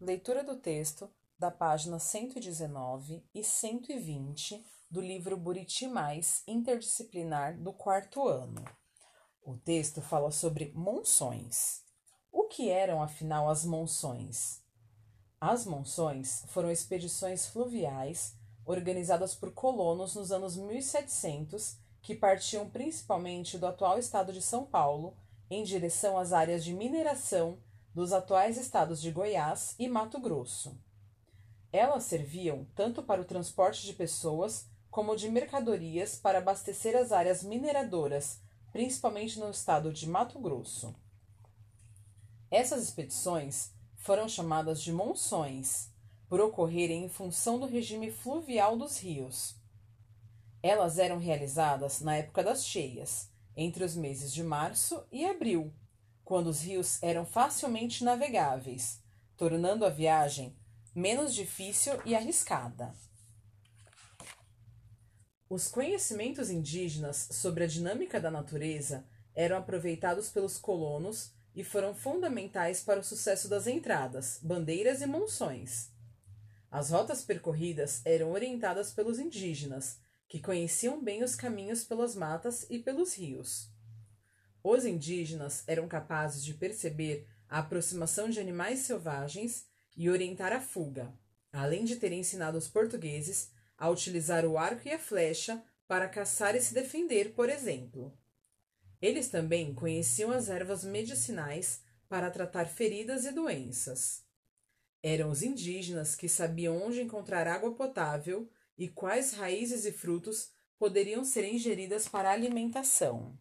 Leitura do texto da página 119 e 120 do livro Buriti Mais Interdisciplinar do quarto ano. O texto fala sobre monções. O que eram, afinal, as monções? As monções foram expedições fluviais organizadas por colonos nos anos 1700 que partiam principalmente do atual estado de São Paulo em direção às áreas de mineração dos atuais estados de Goiás e Mato Grosso. Elas serviam tanto para o transporte de pessoas como de mercadorias para abastecer as áreas mineradoras, principalmente no estado de Mato Grosso. Essas expedições foram chamadas de monções, por ocorrerem em função do regime fluvial dos rios. Elas eram realizadas na época das cheias, entre os meses de março e abril, quando os rios eram facilmente navegáveis, tornando a viagem menos difícil e arriscada. Os conhecimentos indígenas sobre a dinâmica da natureza eram aproveitados pelos colonos e foram fundamentais para o sucesso das entradas, bandeiras e monções. As rotas percorridas eram orientadas pelos indígenas, que conheciam bem os caminhos pelas matas e pelos rios. Os indígenas eram capazes de perceber a aproximação de animais selvagens e orientar a fuga, além de ter ensinado os portugueses a utilizar o arco e a flecha para caçar e se defender, por exemplo. Eles também conheciam as ervas medicinais para tratar feridas e doenças. Eram os indígenas que sabiam onde encontrar água potável e quais raízes e frutos poderiam ser ingeridas para alimentação.